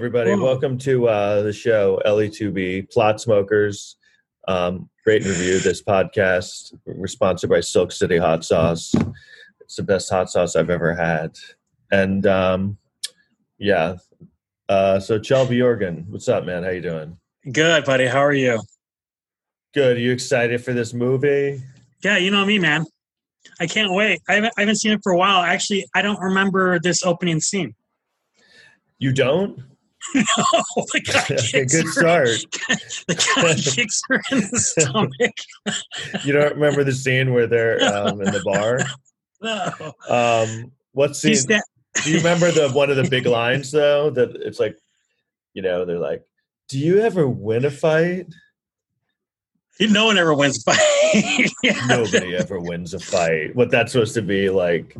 everybody. Welcome to uh, the show, LE2B Plot Smokers. Um, great review. This podcast. We're sponsored by Silk City Hot Sauce. It's the best hot sauce I've ever had. And um, yeah, uh, so Chelby Jorgen, what's up, man? How you doing? Good, buddy. How are you? Good. Are you excited for this movie? Yeah, you know me, man. I can't wait. I haven't, I haven't seen it for a while. Actually, I don't remember this opening scene. You don't? no, the guy kicks good her- start. The guy kicks her in the stomach. You don't remember the scene where they're um, in the bar? No. Um, what scene? That. Do you remember the one of the big lines though? That it's like, you know, they're like, "Do you ever win a fight?" No one ever wins a fight. Yeah. Nobody ever wins a fight. What that's supposed to be like?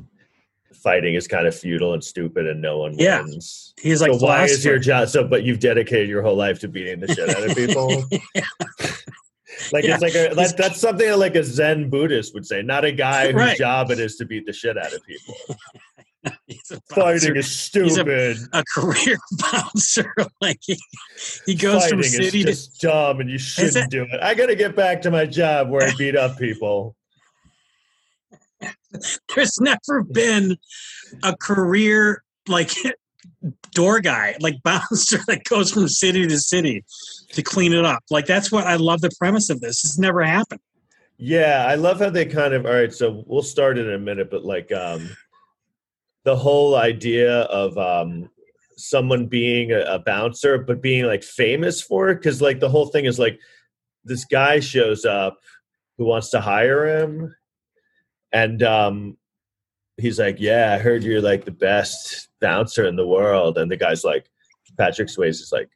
Fighting is kind of futile and stupid, and no one Yeah. wins. He's like, so why is your job? So, but you've dedicated your whole life to beating the shit out of people. Like Yeah. it's like a, that, that's something that like a Zen Buddhist would say, not a guy whose job it is to beat the shit out of people. He's a Fighting bouncer, is He's stupid. a career bouncer. Like he, he goes Fighting from city is to just dumb, and you shouldn't it? do it. I got to get back to my job where I beat up people. there's never been a career like door guy, like bouncer that goes from city to city to clean it up. Like that's what I love the premise of this. It's never happened. Yeah, I love how they kind of. All right, so we'll start in a minute, but like um, the whole idea of um, someone being a, a bouncer, but being like famous for it, because like the whole thing is like this guy shows up who wants to hire him, and um, he's like, "Yeah, I heard you're like the best bouncer in the world," and the guy's like, Patrick Swayze is like,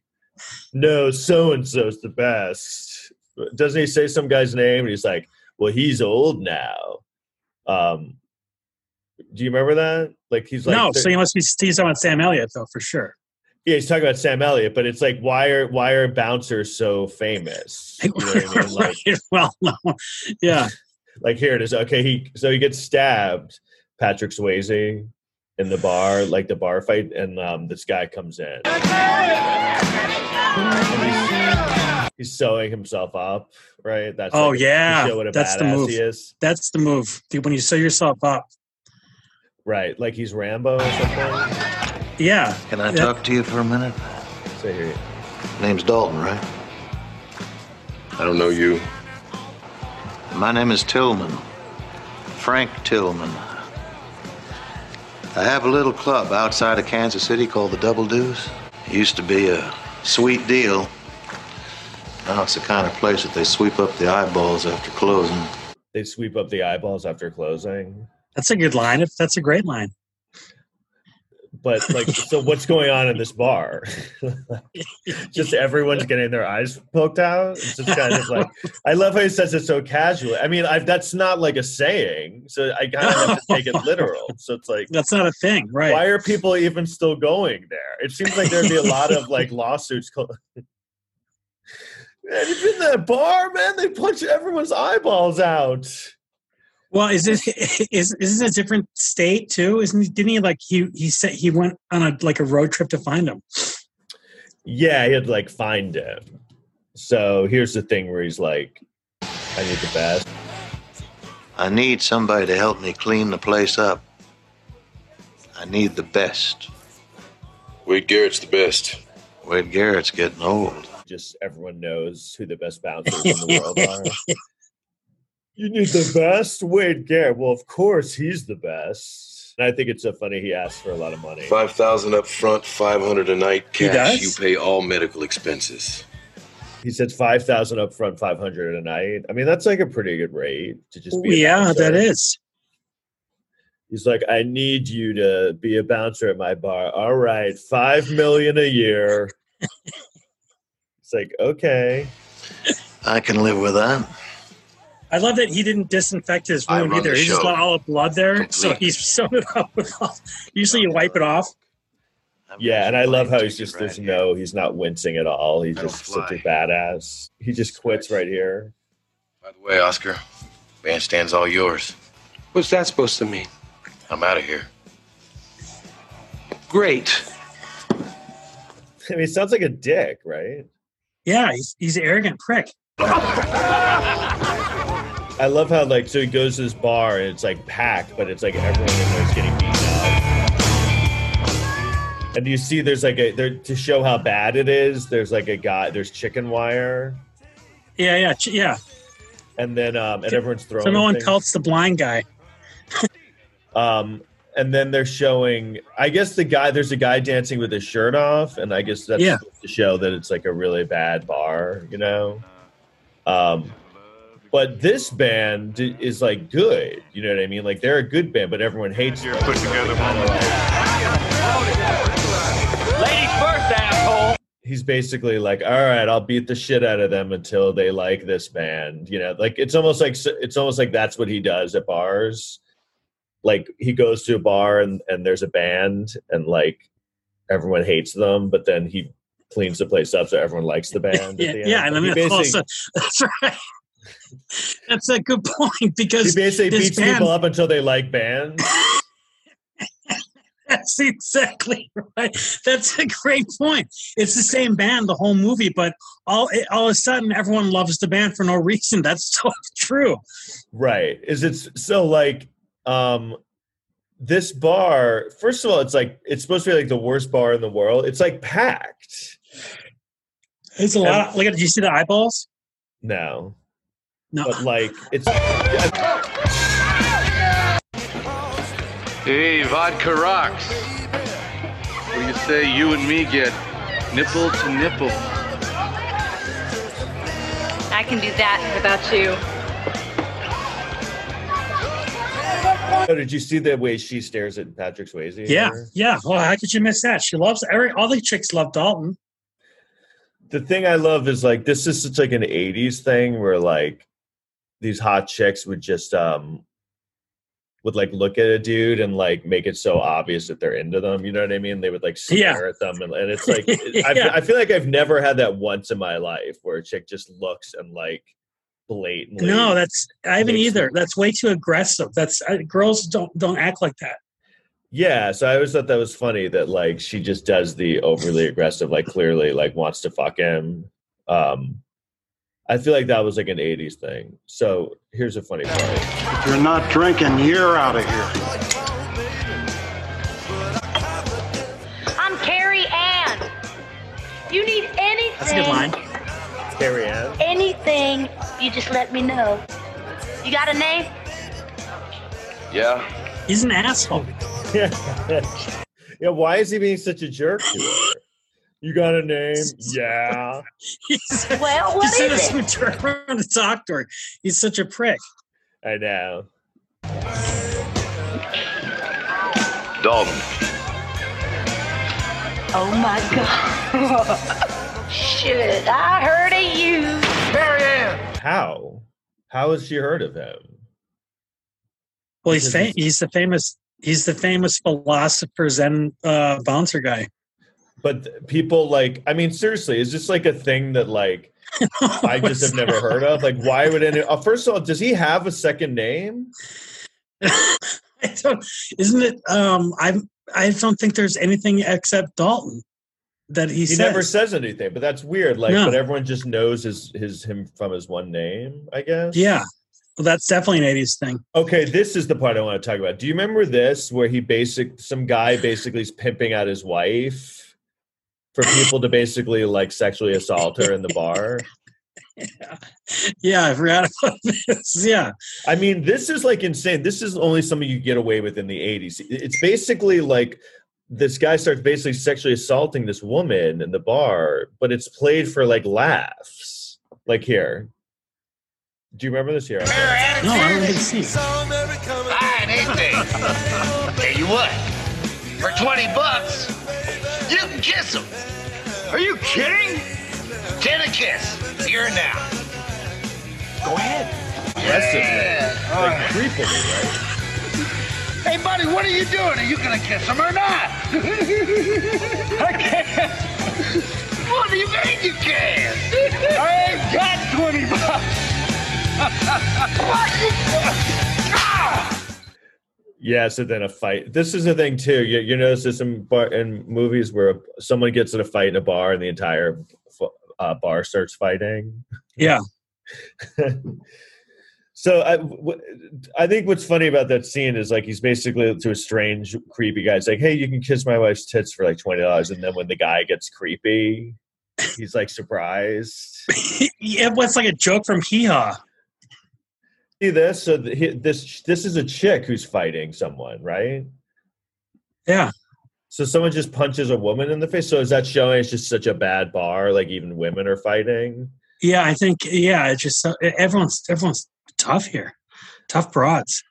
"No, so and so's the best." Doesn't he say some guy's name? And he's like, "Well, he's old now." Um, do you remember that? Like he's like, no, so you must be he's talking about Sam Elliott though, for sure. yeah, he's talking about Sam Elliott, but it's like, why are why are bouncers so famous? You know I mean? Like, Right. Well, no. yeah, like here it is. Okay, he so he gets stabbed, Patrick Swayze in the bar, like the bar fight, and um, this guy comes in. He's, he's sewing himself up, right? That's Oh, like, yeah. show what a That's the move. he is, that's the move. Dude, when you sew yourself up. right? Like he's Rambo or something. Yeah. Can I Yeah. talk to you for a minute? So here, Name's Dalton, right? I don't know you. My name is Tilghman. Frank Tilghman. I have a little club outside of Kansas City called the Double Deuce. It used to be a sweet deal. Now it's the kind of place that they sweep up the eyeballs after closing. they sweep up the eyeballs after closing. That's a good line. If That's a great line. But like, so what's going on in this bar? just everyone's getting their eyes poked out. It's just kind of like I love how he says it so casually. I mean, I, that's not like a saying, so I kind of have to take it literal. So it's like, That's not a thing, right? why are people even still going there? It seems like there'd be a lot of like lawsuits. Man, you've been in that bar, man. They punch everyone's eyeballs out. Well, is this is is this a different state too? Isn't didn't he like he he said he went on a like a road trip to find him? Yeah, he had to like find him. So here's the thing where he's like, I need the best. I need somebody to help me clean the place up. I need the best. Wade Garrett's the best. Wade Garrett's getting old. just everyone knows who the best bouncers in the world are. You need the best? Wade Garrett. Well, of course he's the best. And I think it's so funny he asked for a lot of money. Five thousand up front, five hundred a night He cash. does? You pay all medical expenses. He said five thousand up front, five hundred a night. I mean, that's like a pretty good rate to just be. Yeah, bouncer. that is. He's like, I need you to be a bouncer at my bar. All right, five million a year. it's like okay. I can live with that. I love that he didn't disinfect his wound either. He just show. let all the blood there, so Complete. he's sewn it up with all. Usually, you wipe it off. Yeah, and I love how he's just right there's here. no he's not wincing at all. He's I don't just such a badass. He just quits right here. By the way, Oscar, bandstand's all yours. What's that supposed to mean? I'm out of here. Great. I mean, he sounds like a dick, right? Yeah, he's he's an arrogant prick. I love how like so he goes to this bar and it's like packed, but it's like everyone in there is getting beaten up. And you see, there's like a there to show how bad it is. There's like a guy. There's chicken wire, Yeah, yeah, ch- yeah. and then um and everyone's throwing. So no one things. pelts the blind guy. Um, and then they're showing. I guess the guy. There's a guy dancing with his shirt off, and I guess that's Yeah. to show that it's like a really bad bar, you know. Um, but this band is like good. You know what I mean? Like they're a good band, but everyone hates them. put together Ladies first, asshole. he's basically like, all right, I'll beat the shit out of them until they like this band. You know, like it's almost like it's almost like that's what he does at bars. Like he goes to a bar and and there's a band and like everyone hates them, but then he cleans the place up so everyone likes the band. Yeah, at the end. yeah, and I He mean basically, also that's right. That's a good point because he basically beats band- people up until they like bands. that's exactly right. That's a great point. It's the same band the whole movie, but all all of a sudden everyone loves the band for no reason. That's so true. Right. Is it's so like um this bar, first of all, it's like it's supposed to be like the worst bar in the world. It's like packed. It's a lot. Of, look at. Did you see the eyeballs? No. No. But like it's Hey, vodka rocks. What do you say you and me get nipple to nipple? I can do that without you. Oh, did you see the way she stares at Patrick Swayze? Yeah, here? yeah. Well, how could you miss that? She loves every. All the chicks love Dalton. The thing I love is like this is such like an '80s thing where like these hot chicks would just um would like look at a dude and like make it so obvious that they're into them. You know what I mean? They would like stare Yeah. at them, and, and it's like Yeah. I, I feel like I've never had that once in my life where a chick just looks and like blatantly. No, that's I haven't either. me- That's way too aggressive. That's uh, girls don't don't act like that. Yeah, so I always thought that was funny that like she just does the overly aggressive, like clearly like wants to fuck him. Um I feel like that was like an 80s thing. So here's a funny part. If you're not drinking, you're out of here. I'm Carrie Ann. You need anything. That's a good line. Carrie Ann. Anything, you just let me know. You got a name? Yeah. He's an asshole. yeah, why is he being such a jerk to her? You got a name? Yeah. He's, Well, what instead of is it? some turn around to talk to her, he's such a prick. I know. Dalton. Oh my God. Shit, I heard of you. How? How has she heard of him? Well, he's Because fa- he's the famous he's the famous philosopher Zen uh, bouncer guy. But people like, I mean, seriously, is this like a thing that like I just have never heard of? Like, why would any? Uh, first of all, does he have a second name? I don't. Isn't it? Um, I I don't think there's anything except Dalton that he, He says. never says anything, but that's weird. Like, No. but everyone just knows his his him from his one name, I guess. Yeah, well, that's definitely an '80s thing. Okay, this is the part I want to talk about. Do you remember this where he basic some guy basically is pimping out his wife for people to basically like sexually assault her in the bar? Yeah, yeah, I forgot about this. Yeah, I mean, this is like insane. This is only something you get away with in the 80s. It's basically like this guy starts basically sexually assaulting this woman in the bar, but it's played for like laughs. Like here. Do you remember this here? no, I don't think see. it. Fine, ain't they? Tell you what, for 20 bucks, you can kiss them. Are you kidding? Ten a kiss, here and now. Go ahead. Aggressively. Like creepily, right? Hey, buddy, what are you doing? Are you gonna kiss him or not? I can't. What do you mean you can't? I ain't got 20 bucks. Ah! Yeah, so then a fight. This is the thing too. You, you notice this in bar in movies where someone gets in a fight in a bar and the entire f- uh, bar starts fighting. Yeah. so I, w- I think what's funny about that scene is like he's basically to a strange, creepy guy. It's like, hey, you can kiss my wife's tits for like twenty dollars, and then when the guy gets creepy, he's like surprised. yeah, what's like a joke from Hee Haw. See this? So th- this this is a chick who's fighting someone, right? Yeah. So someone just punches a woman in the face. So is that showing it's just such a bad bar? Like even women are fighting. Yeah, I think yeah, it's just everyone's everyone's tough here. Tough broads.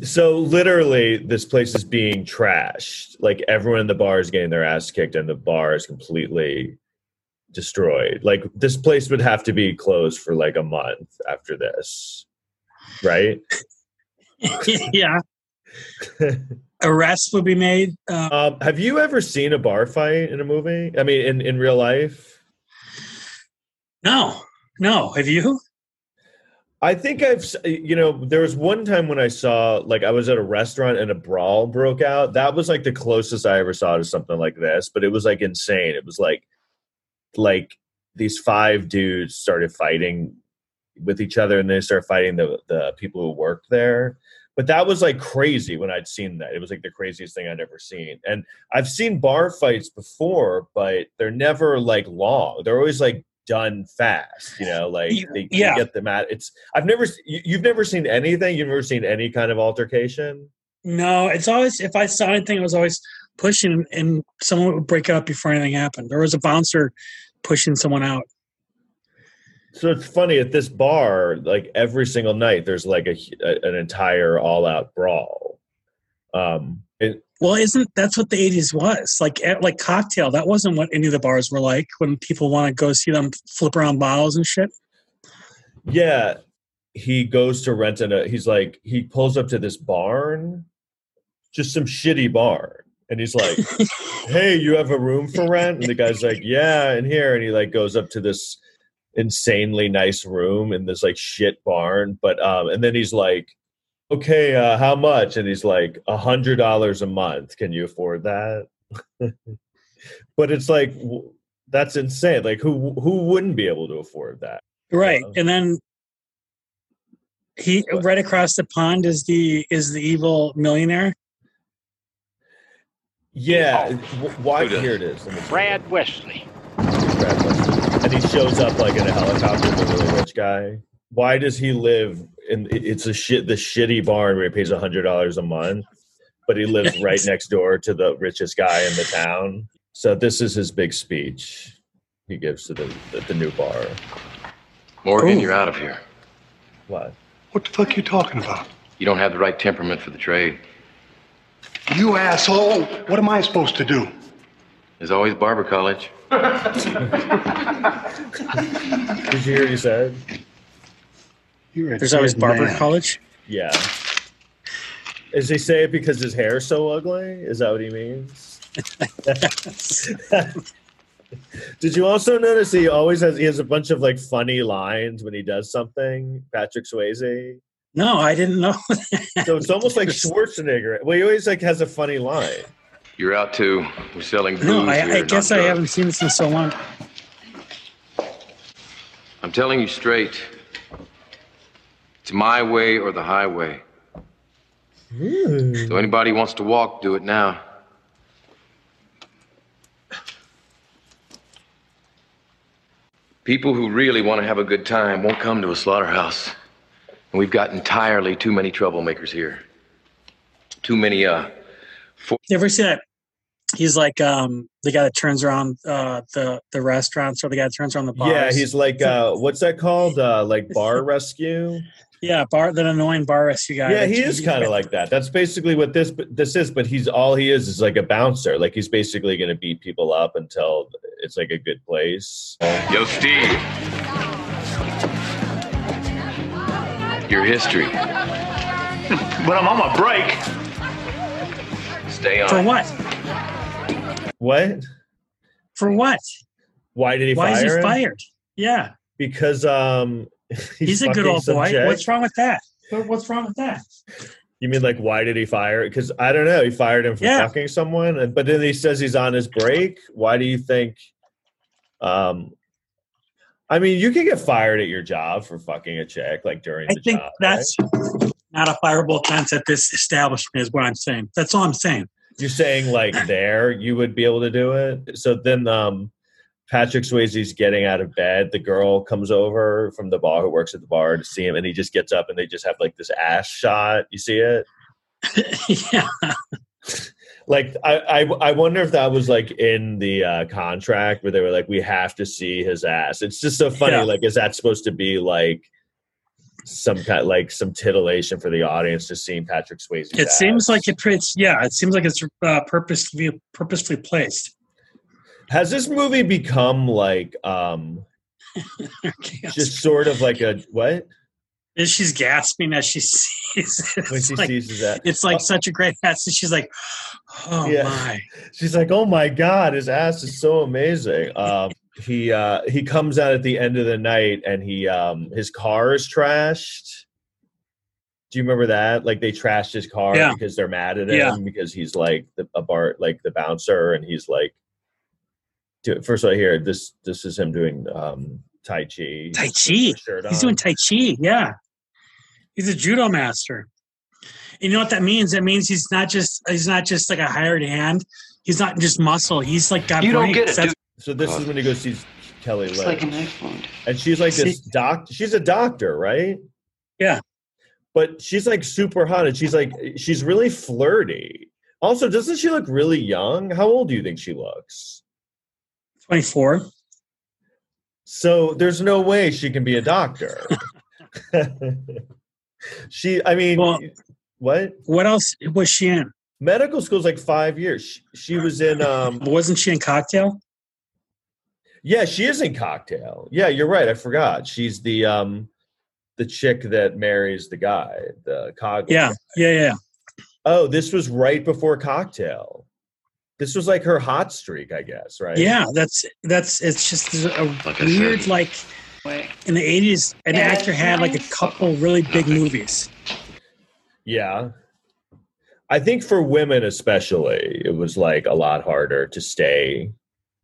So literally, this place is being trashed. Like everyone in the bar is getting their ass kicked, and the bar is completely destroyed. Like this place would have to be closed for like a month after this, right? yeah. Arrests would be made. Uh, Um, have you ever seen a bar fight in a movie? I mean, in in real life? no, no. Have you? I think I've, you know, there was one time when I saw, like, I was at a restaurant and a brawl broke out. That was like the closest I ever saw to something like this, but it was like insane. It was like, like these five dudes started fighting with each other and they start fighting the, the people who worked there. But that was like crazy when I'd seen that. It was like the craziest thing I'd ever seen. And I've seen bar fights before, but they're never like long. They're always like done fast, you know, like they, yeah. get them at it's I've never you, you've never seen anything, you've never seen any kind of altercation. No, it's always if I saw anything, it was always pushing, and someone would break up before anything happened. There was a bouncer pushing someone out. So it's funny at this bar, like every single night, there's like a, a- an entire all-out brawl. Um, it, Well, isn't that's what the '80s was like? eh, Like cocktail, that wasn't what any of the bars were like when people want to go see them flip around bottles and shit. yeah, he goes to rent in a. He's like he pulls up to this barn, just some shitty barn, and he's like, "Hey, you have a room for rent?" And the guy's like, "Yeah, in here." And he like goes up to this insanely nice room in this like shit barn, but um, and then he's like, "Okay, uh, how much?" And he's like, "A hundred dollars a month. Can you afford that?" but it's like w- that's insane. Like who who wouldn't be able to afford that? Right, Yeah. and then he What? right across the pond is the is the evil millionaire. Yeah, w- why? Here it is. Let me see. Brad Wesley. Brad Weston. And he shows up like in a helicopter with a really rich guy. Why does he live in? It's a shit, the shitty barn where he pays a hundred dollars a month, but he lives right next door to the richest guy in the town. So this is his big speech he gives to the the, the new bar. Morgan, Ooh. you're out of here. What? What the fuck are you talking about? You don't have the right temperament for the trade. You asshole! What am I supposed to do? There's always barber college. Did you hear what he said? You're a There's always dead barber man. college. Yeah. Does he say it because his hair's so ugly? Is that what he means? Did you also notice he always has he has a bunch of like funny lines when he does something? Patrick Swayze. No, I didn't know. So it's almost like Schwarzenegger. Well, he always like has a funny line. You're out too. We're selling booze no, I, I guess I drugs. haven't seen this in so long. I'm telling you straight. It's my way or the highway. So anybody wants to walk, do it now. People who really want to have a good time won't come to a slaughterhouse. And we've got entirely too many troublemakers here. Too many, uh, You ever see that? He's like um, the guy that turns around uh, the the restaurants, or the guy that turns around the bars. Yeah, he's like uh what's that called? Uh like bar rescue? yeah, bar that annoying bar rescue guy. Yeah, he is kind of like that. That's basically what this this is, but he's all he is is like a bouncer. Like he's basically going to beat people up until it's like a good place. Yo, Steve. Your history. But I'm on my break. Stay on. for what? What? For what? Why did he Why fire is he him? fired? Yeah, Because um he's, a good old some boy. chick. What's wrong with that? What's wrong with that? You mean like why did he fire? Because I don't know. He fired him for Yeah. fucking someone, and but then he says he's on his break. Why do you think? Um, I mean, you can get fired at your job for fucking a chick like during I the think job. that's not a fireable offense at this establishment, is what I'm saying. That's all I'm saying. You're saying like there you would be able to do it. So then um Patrick Swayze's getting out of bed. The girl comes over from the bar who works at the bar to see him and he just gets up and they just have like this ass shot. You see it? yeah. Like I, I I wonder if that was like in the uh contract where they were like, we have to see his ass. It's just so funny. Yeah. Like, is that supposed to be like some kind like some titillation for the audience to seeing Patrick Swayze? It seems like it, it's yeah. It seems like it's uh, purposefully purposefully placed. Has this movie become like um just sort of like a what she's gasping as she sees it. when It's she like, sees ass? it's like such a great ass. And she's like, oh Yeah. my. She's like, "Oh my god, his ass is so amazing." Um, he uh, he comes out at the end of the night, and he um, his car is trashed. Do you remember that? Like they trashed his car Yeah. because they're mad at him Yeah. because he's like the, a bar, like the bouncer, and he's like. Do, first of all, here this this is him doing um, tai chi. Tai Chi. Shirt He's doing Tai Chi. Yeah. He's a judo master. And you know what that means? That means he's not just he's not just like a hired hand. He's not just muscle. He's like got You don't brains. get it, That's- So this is when he goes sees Kelly It's Lynch, like a knife wound. and she's like this doc. She's a doctor, right? Yeah. But she's like super hot, and she's like she's really flirty. Also, doesn't she look really young? How old do you think she looks? 24. So there's no way she can be a doctor. she, I mean, Well- what? What else was she in? Medical school's like five years. She, she was in. um Wasn't she in Cocktail? Yeah, she is in Cocktail. Yeah, you're right. I forgot. She's the um the chick that marries the guy, the cog. Yeah. Yeah. Yeah. Oh, this was right before Cocktail. This was like her hot streak, I guess, right? Yeah. That's, that's, it's just a Like weird, like in the 80s, an Yeah, actor had like a couple really big movies. Yeah. I think for women especially, it was like a lot harder to stay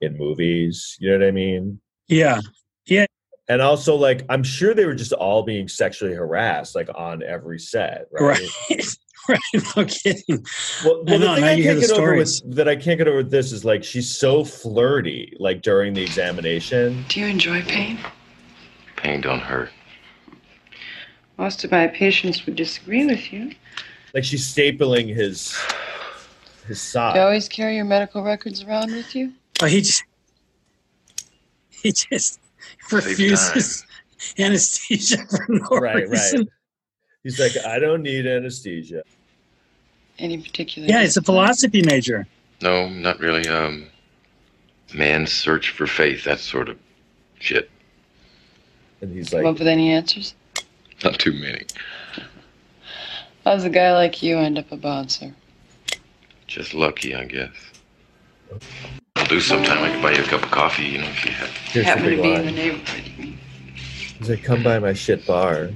in movies. You know what I mean? Yeah. Yeah. And also, like, I'm sure they were just all being sexually harassed, like on every set, right? Right. right. No kidding. Well, I well know, the thing I can't the get over with that I can't get over with this is like she's so flirty, like during the examination. Do you enjoy pain? Pain don't hurt. Most of my patients would disagree with you. Like she's stapling his his sock. Do you always carry your medical records around with you? Oh, he just, he just refuses anesthesia for no Right, reason. right. He's like, I don't need anesthesia. Any particular? Yeah, he's a philosophy major. No, not really. Um, man's search for faith, that sort of shit. And he's Come like, up with any answers? Not too many. How's a guy like you end up a bouncer? Just lucky, I guess. I'll do sometime. I can buy you a cup of coffee, you know, if you have. here's the Happen to big be in the neighborhood. you mean? He's like, come by my shit bar.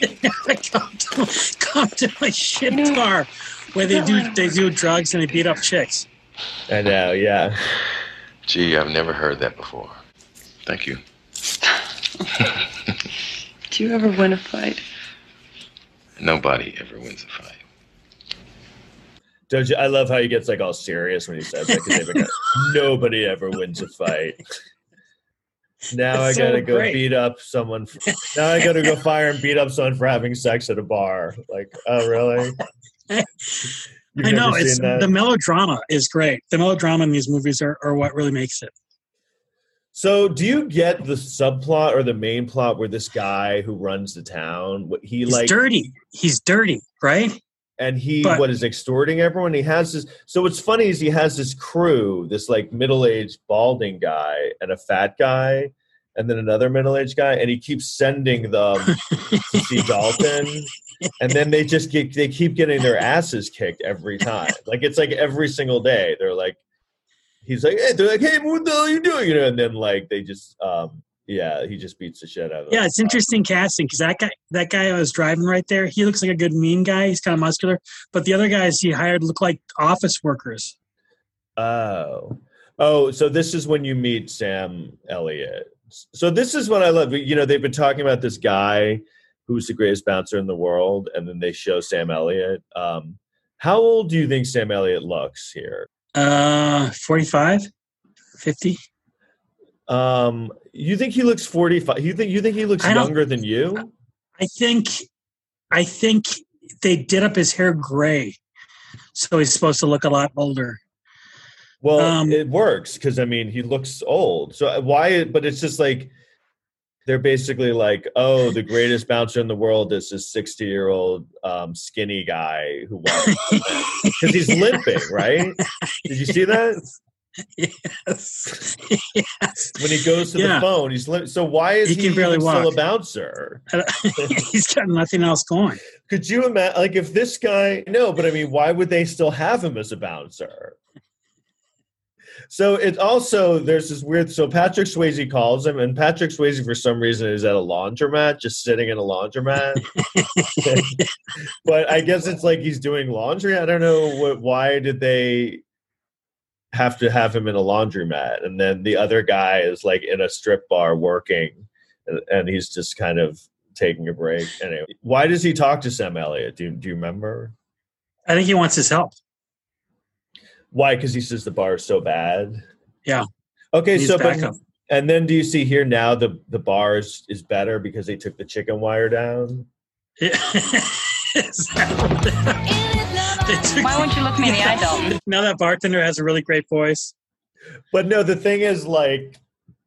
come, to, come to my shit bar where they do they do drugs and they beat up chicks. I know, yeah. Gee, I've never heard that before. Thank you. Do you ever win a fight? Nobody ever wins a fight. Don't you? I love how he gets like all serious when he says that because like, nobody ever wins a fight. Now I gotta so go great. beat up someone. For, now I gotta go fire and beat up someone for having sex at a bar. Like, oh really? I know it's that? the melodrama is great. The melodrama in these movies are, are what really makes it. So, do you get the subplot or the main plot where this guy who runs the town, what he He's like, dirty. He's dirty, right? And he but- what is extorting everyone? He has this. So what's funny is he has this crew, this like middle-aged balding guy and a fat guy, and then another middle-aged guy, and he keeps sending them to see Dalton. And then they just get they keep getting their asses kicked every time. Like it's like every single day. They're like, he's like, hey, they're like, hey, what the hell are you doing? You know, and then like they just um Yeah, he just beats the shit out of. Yeah, it's interesting casting because that guy, that guy I was driving right there, he looks like a good mean guy. He's kind of muscular, but the other guys he hired look like office workers. Oh, oh, so this is when you meet Sam Elliott. So this is what I love. You know, they've been talking about this guy who's the greatest bouncer in the world, and then they show Sam Elliott. Um, how old do you think Sam Elliott looks here? Uh, 45, 50. Um, you think he looks forty-five? You think you think he looks younger than you? I think, I think they did up his hair gray, so he's supposed to look a lot older. Well, Um, it works because I mean he looks old. So uh, why? But it's just like they're basically like, oh, the greatest bouncer in the world is this sixty-year-old um, skinny guy who because he's limping, right? Did you see that? Yes. yes. When he goes to Yeah. the phone, he's limp. So why is He he, can barely still a bouncer? he's got nothing else going. Could you imagine? Like if this guy? No, but I mean, why would they still have him as a bouncer? So it also there's this weird. So Patrick Swayze calls him, and Patrick Swayze for some reason is at a laundromat, just sitting in a laundromat. but I guess it's like he's doing laundry. I don't know what. Why did they have to have him in a laundromat? And then the other guy is like in a strip bar working, and, and he's just kind of taking a break. Anyway, why does he talk to Sam Elliott? Do you, do you remember? I think he wants his help. Why? Because he says the bar is so bad. Yeah. Okay, so but, and then do you see here now the the bar is, is better because they took the chicken wire down? Why won't you look me in the eye, Dalton? now that bartender has a really great voice. But no, the thing is like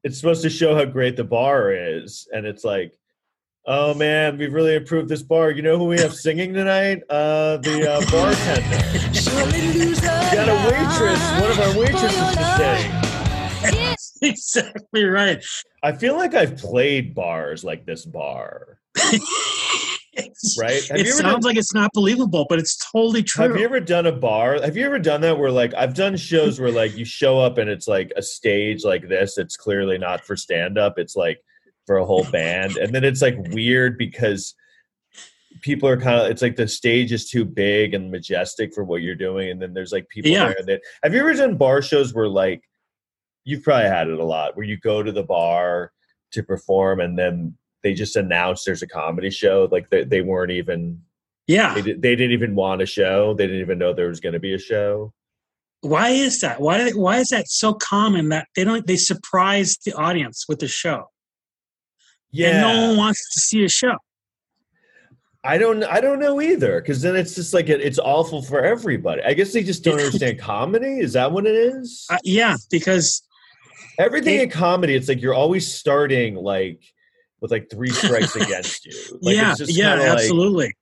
it's supposed to show how great the bar is, and it's like, oh man, we've really improved this bar. You know who we have singing tonight? Uh, the uh, bartender. we got a waitress. One of our waitresses to sing. exactly right. I feel like I've played bars like this bar. right? Have it sounds done- like it's not believable, but it's totally true. Have you ever done a bar? Have you ever done that where like I've done shows where like you show up and it's like a stage like this. It's clearly not for stand up. It's like for a whole band, and then it's like weird because people are kind of. It's like the stage is too big and majestic for what you're doing, and then there's like people Yeah. there. That have you ever done bar shows where like you've probably had it a lot where you go to the bar to perform and then they just announced there's a comedy show like they, they weren't even yeah. they, they didn't even want a show. They didn't even know there was going to be a show. Why is that? Why do they- why is that so common that they don't they surprise the audience with the show? Yeah, And no one wants to see a show. I don't. I don't know either. Because then it's just like it, it's awful for everybody. I guess they just don't understand comedy. Is that what it is? Uh, yeah, because Everything they- in comedy, it's like you're always starting like with like three strikes against you. Like, yeah, it's just yeah, kinda like- absolutely.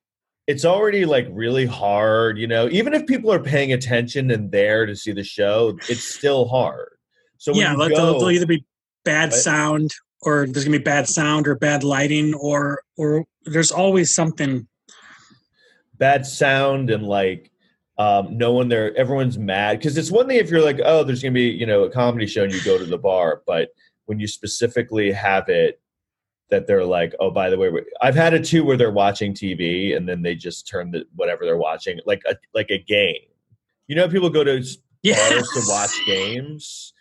it's already like really hard. You know, even if people are paying attention and there to see the show, it's still hard. So yeah, go, there'll, there'll either be bad sound or there's gonna be bad sound or bad lighting or or there's always something. bad sound and like um no one there everyone's mad because it's one thing if you're like oh there's gonna be you know a comedy show and you go to the bar but when you specifically have it that they're like oh by the way i've had it too where they're watching tv and then they just turn the whatever they're watching like a like a game you know people go to s- Yeah. bars to watch games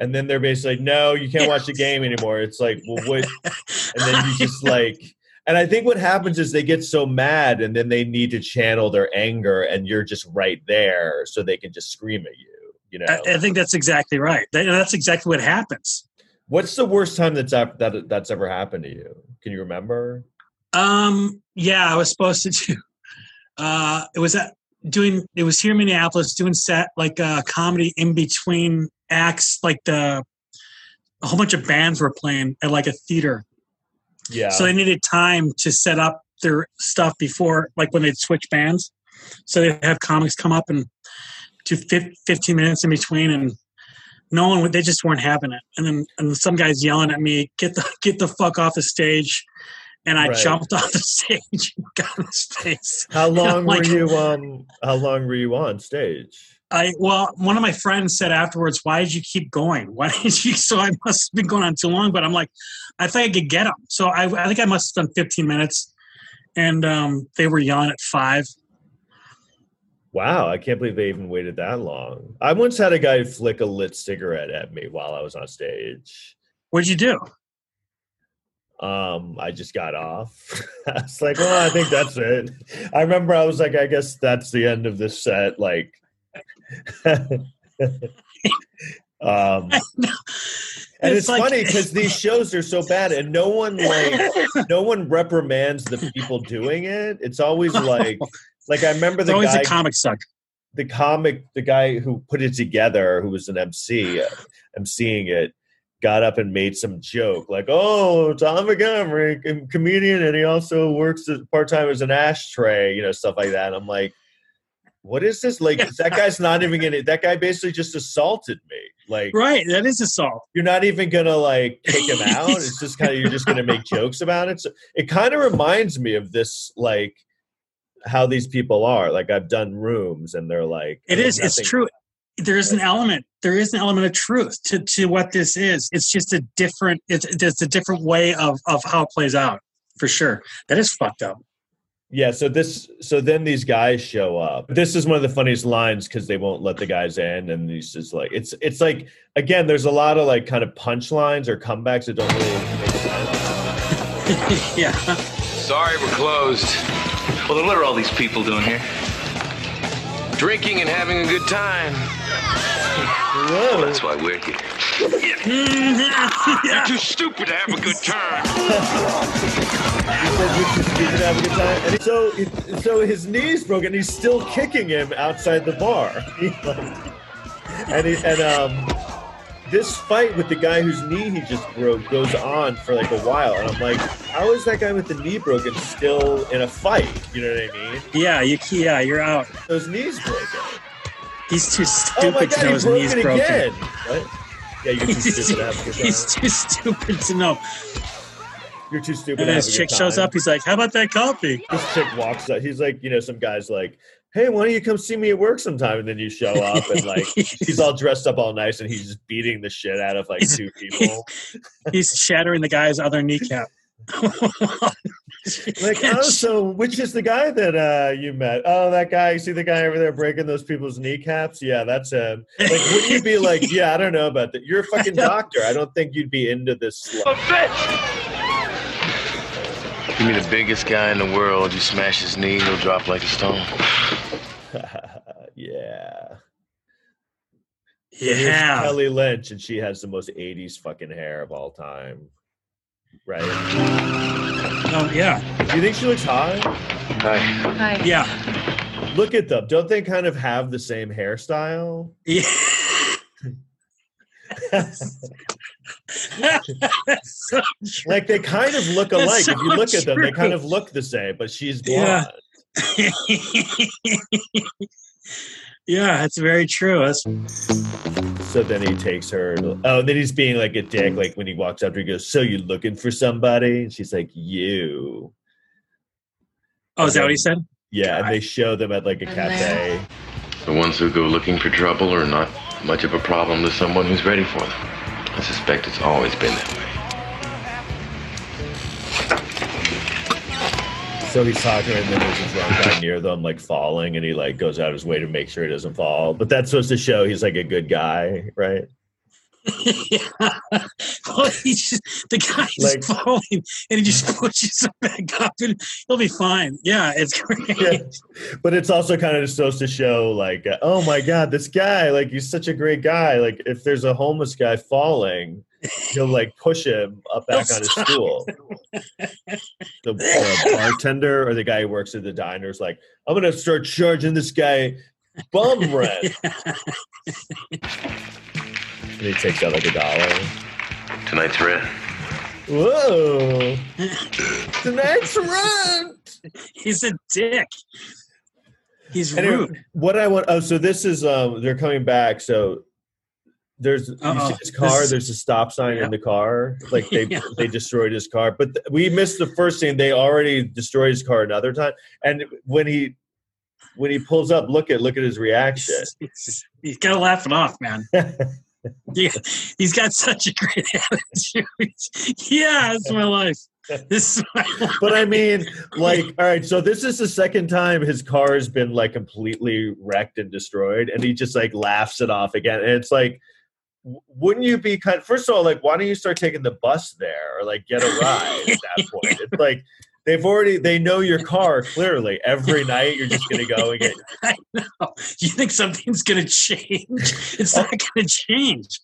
and then they're basically like no you can't watch the game anymore it's like well what and then you just like and i think what happens is they get so mad and then they need to channel their anger and you're just right there so they can just scream at you you know I, I think that's exactly right. That, that's exactly what happens. What's the worst time that's ever, that that's ever happened to you can you remember Um, yeah, I was supposed to do. Uh, it was at doing. It was here in Minneapolis doing set like uh, comedy in between acts. Like the a whole bunch of bands were playing at like a theater, yeah so they needed time to set up their stuff before, like when they'd switch bands. So they'd have comics come up and do 15 minutes in between, and no one would. They just weren't having it. And then and some guys yelling at me, "Get the get the fuck off the stage!" And I Right. jumped off the stage and got in his face. how long like- were you um how long were you on stage I well, one of my friends said afterwards, "Why did you keep going? Why did you?" So I must have been going on too long. But I'm like, I think I could get them. So I, I think I must have done 15 minutes, and um, they were young at five. Wow, I can't believe they even waited that long. I once had a guy flick a lit cigarette at me while I was on stage. What'd you do? Um, I just got off. I was like, well, I think that's it. I remember I was like, I guess that's the end of this set. Like, um, and it's, It's like- funny because these shows are so bad, and no one like, no one reprimands the people doing it. It's always like, like I remember the always guy, a comic suck. the comic, the guy who put it together, who was an MC, uh, emceeing it, got up and made some joke like, "Oh, Tom Montgomery, com- comedian, and he also works part time as an ashtray," you know, stuff like that. And I'm like, "What is this? Like, that guy's not even gonna. That guy basically just assaulted me. Like, Right, that is assault. you're not even gonna like kick him out. It's just kind of you're just gonna make jokes about it. So it kind of reminds me of this, like." How these people are like I've done rooms and they're like It is. It's true. There is an element. There is an element of truth to, to what this is. It's just a different. It's it's a different way of of how it plays out. For sure. That is fucked up. Yeah, so this so then these guys show up. This is one of the funniest lines because they won't let the guys in, and he's just like it's it's like again, there's a lot of like kind of punchlines or comebacks that don't really make sense. yeah. Sorry, we're closed. Well, then what are all these people doing here? Drinking and having a good time. Well, that's why we're here. You're too stupid to have a good time. He says you're too stupid to have a good time. And so so his knee's broken, he's still kicking him outside the bar. And he, and um this fight with the guy whose knee he just broke goes on for like a while, and I'm like, how is that guy with the knee broken still in a fight? You know what I mean? Yeah. You. Yeah. You're out. Those knees broken. He's too stupid Oh stupid to god, know he his broke knees broken. again. What? Yeah, you're too stupid to have a good time. He's too stupid to know. You're too stupid. And to have his a good chick shows up. He's like, "How about that coffee?" This chick walks up. He's like, you know, some guy's like, hey, why don't you come see me at work sometime? And then you show up and like he's all dressed up all nice and he's just beating the shit out of like two people. He's shattering the guy's other kneecap. Like, oh, so which is the guy that uh you met? Oh, that guy. You see the guy over there breaking those people's kneecaps? Yeah, that's him. Like, wouldn't you be like, yeah, I don't know about that. You're a fucking doctor. I don't think you'd be into this. Slut. Give me the biggest guy in the world. You smash his knee, he'll drop like a stone. yeah. So Yeah. Kelly Lynch, and she has the most 80s fucking hair of all time. Right? Oh yeah. Do you think she looks hot? Hi. Hi. Yeah. Look at them. Don't they kind of have the same hairstyle? Yeah. So. Like they kind of look alike. That's if you so look at them, they kind of look the same, but she's Yeah. blonde. yeah, that's very true. That's So then he takes her. oh, and then he's being like a dick. Like when he walks up to her, he goes, "So you looking for somebody?" And she's like, "You." oh, is that what he said? Yeah, and they show them at like a cafe. The ones who go looking for trouble are not much of a problem to someone who's ready for them. I suspect it's always been that way. So he's talking, and then there's a drunk guy near them, like falling, and he like goes out his way to make sure he doesn't fall. But that's supposed to show he's like a good guy, right? yeah. Well, he just, the guy's Like- falling and he just pushes him back up and he'll be fine. Yeah, it's great. Yeah. But it's also kind of supposed to show like, uh, oh my god, this guy, like he's such a great guy. Like if there's a homeless guy falling, he'll like push him up back on his stool. The uh, bartender or the guy who works at the diner is like, I'm gonna start charging this guy bum rent. And he takes out like a dollar. Tonight's red. Whoa! Tonight's rent. He's a dick. He's Anyway, rude. what I want. Oh, so this is um, they're coming back. So there's you Uh-oh. see his car. This- there's a stop sign Yeah. in the car. Like they Yeah. they destroyed his car, but th- we missed the first scene. They already destroyed his car another time. And when he when he pulls up, look at look at his reaction. He's, he's got to laugh it off, man. Yeah, he's got such a great attitude. yeah, it's my life. This is my. But I mean, like, all right, so this is the second time his car has been like completely wrecked and destroyed, and he just like laughs it off again. And it's like, wouldn't you be kind? First of all, like, why don't you start taking the bus there or like get a ride at that point? It's like they've already they know your car clearly. Every night you're just gonna go and get. I know. You think something's going to change? It's not going to change.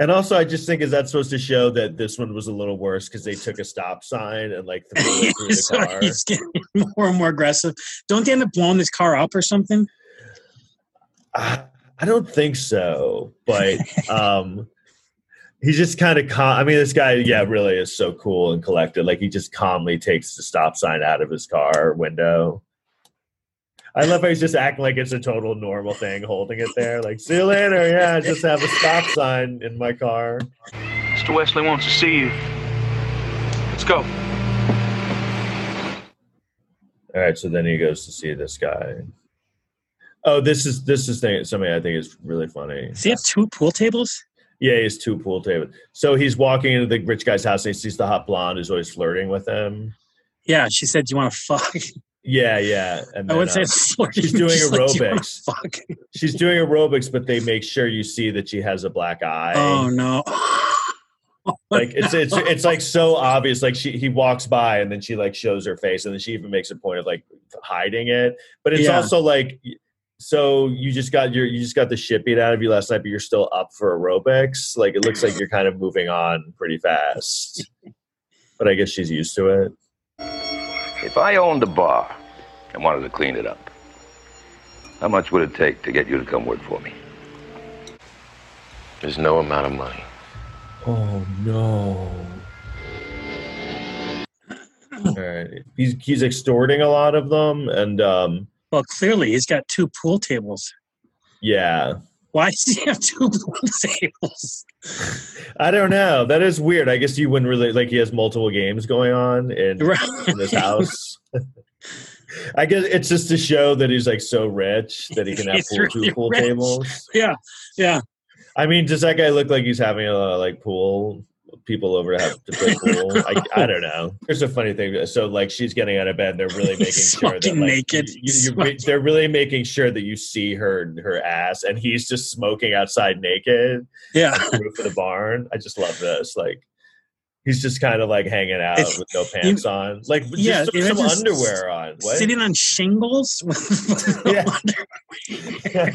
And also, I just think is that supposed to show that this one was a little worse because they took a stop sign and like threw it through the so car. he's getting more and more aggressive. Don't they end up blowing this car up or something? I I don't think so, but um, he just kind of calm. I mean, this guy, yeah, really is so cool and collected. Like he just calmly takes the stop sign out of his car window. I love how he's just acting like it's a total normal thing, holding it there. Like, see you later. Yeah, I just have a stop sign in my car. Mr. Wesley wants to see you. Let's go. All right, so then he goes to see this guy. Oh, this is this is thing, something I think is really funny. Does he have two pool tables? Yeah, he has two pool tables. So he's walking into the rich guy's house and he sees the hot blonde who's always flirting with him. Yeah, she said, "Do you want to fuck?" Yeah, yeah. And I would then, say uh, flirting. she's doing She's like, "Do aerobics. fuck?" she's doing aerobics, but they make sure you see that she has a black eye. Oh no! like it's it's it's like so obvious. Like she he walks by and then she like shows her face and then she even makes a point of like hiding it. But it's Yeah. also like so you just got your you just got the shit beat out of you last night, but you're still up for aerobics. Like it looks like you're kind of moving on pretty fast. But I guess she's used to it. If I owned a bar and wanted to clean it up, how much would it take to get you to come work for me? There's no amount of money. Oh no. All right. He's he's extorting a lot of them and um Well, clearly he's got two pool tables. yeah. Why does he have two pool tables? I don't know. That is weird. I guess you wouldn't really like he has multiple games going on in, Right. in this house. I guess it's just to show that he's like so rich that he can have pool, really two pool rich. tables. Yeah, yeah. I mean, does that guy look like he's having a like pool people over to have to play pool? I, I don't know. Here's a funny thing. So like she's getting out of bed. They're really making sure that like naked. you- you- you- they're really making sure that you see her her ass, and he's just smoking outside naked. Yeah. on the roof of the barn. I just love this. Like he's just kind of like hanging out It's- with no pants on, like just Yeah, some, some just underwear on. What? Sitting on shingles with no Yeah.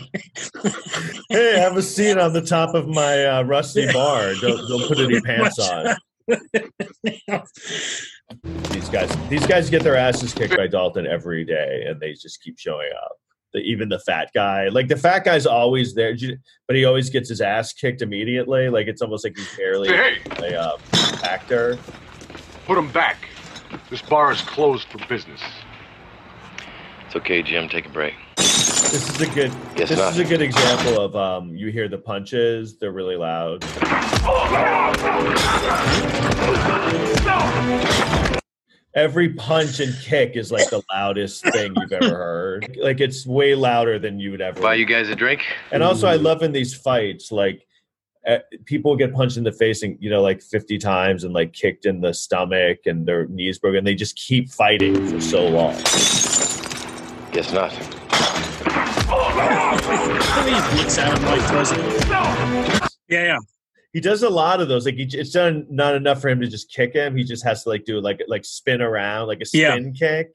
hey, have a seat on the top of my uh, rusty bar. Don't don't put any pants on. These guys, these guys get their asses kicked by Dalton every day, and they just keep showing up. The, even the fat guy, like the fat guy's always there, but he always gets his ass kicked immediately. Like it's almost like he's barely Hey, a uh, actor. Put him back. This bar is closed for business. It's okay, Jim. Take a break. This is a good. Yes, this sir. is a good example of um. You hear the punches; they're really loud. Every punch and kick is like the loudest thing you've ever heard. Like it's way louder than you would ever. Buy you guys a drink? And also, I love in these fights, like Eh, people get punched in the face, and you know, like fifty times, and like kicked in the stomach, and their knees broken. And they just keep fighting for so long. Guess not. He looks at him like throws it. Yeah, yeah. He does a lot of those. Like he, it's done not enough for him to just kick him. He just has to like do like like spin around, like a Yeah. spin kick,